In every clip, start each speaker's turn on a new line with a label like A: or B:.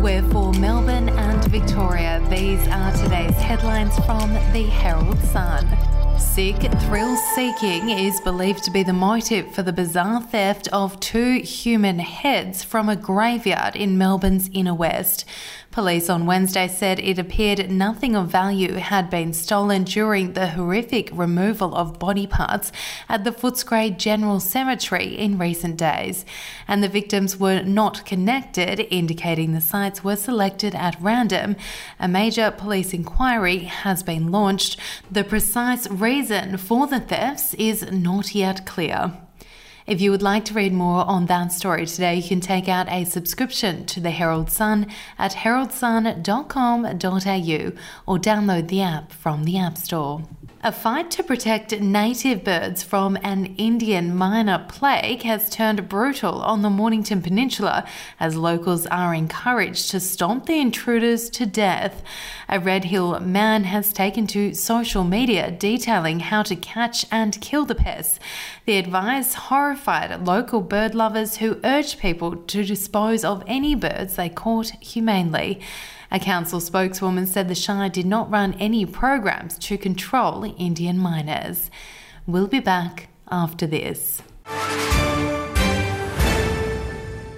A: We're for Melbourne and Victoria. These are today's headlines from the Herald Sun. Sick thrill seeking is believed to be the motive for the bizarre theft of two human heads from a graveyard in Melbourne's inner west. Police on Wednesday said it appeared nothing of value had been stolen during the horrific removal of body parts at the Footscray General Cemetery in recent days. And the victims were not connected, indicating the sites were selected at random. A major police inquiry has been launched. The precise reason for the thefts is not yet clear. If you would like to read more on that story today, you can take out a subscription to the Herald Sun at heraldsun.com.au or download the app from the App Store. A fight to protect native birds from an Indian myna plague has turned brutal on the Mornington Peninsula as locals are encouraged to stomp the intruders to death. A Red Hill man has taken to social media detailing how to catch and kill the pests. The advice horrified local bird lovers who urged people to dispose of any birds they caught humanely. A council spokeswoman said the Shire did not run any programs to control Indian mynas. We'll be back after this.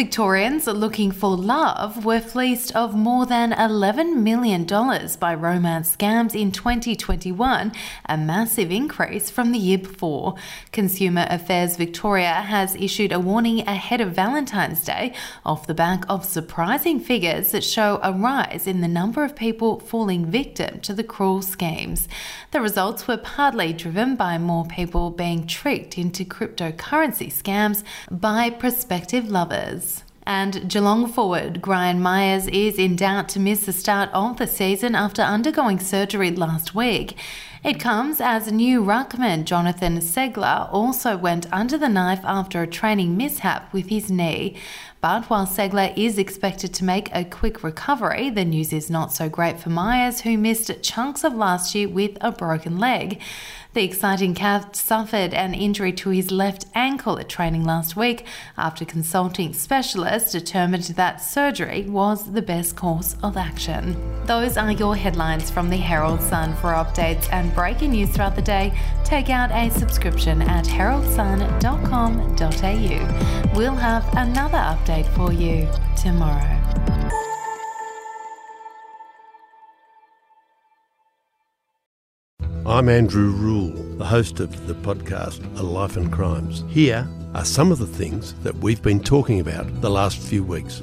A: Victorians looking for love were fleeced of more than $11 million by romance scams in 2021, a massive increase from the year before. Consumer Affairs Victoria has issued a warning ahead of Valentine's Day off the back of surprising figures that show a rise in the number of people falling victim to the cruel schemes. The results were partly driven by more people being tricked into cryptocurrency scams by prospective lovers. And Geelong forward Gryan Miers is in doubt to miss the start of the season after undergoing surgery last week. It comes as new ruckman Jonathan Ceglar also went under the knife after a training mishap with his knee. But while Ceglar is expected to make a quick recovery, the news is not so great for Miers, who missed chunks of last year with a broken leg. The exciting cat suffered an injury to his left ankle at training last week after consulting specialists determined that surgery was the best course of action. Those are your headlines from the Herald Sun. For updates breaking news throughout the day, take out a subscription at heraldsun.com.au. We'll have another update for you tomorrow.
B: I'm Andrew Rule, the host of the podcast A Life and Crimes. Here are some of the things that we've been talking about the last few weeks.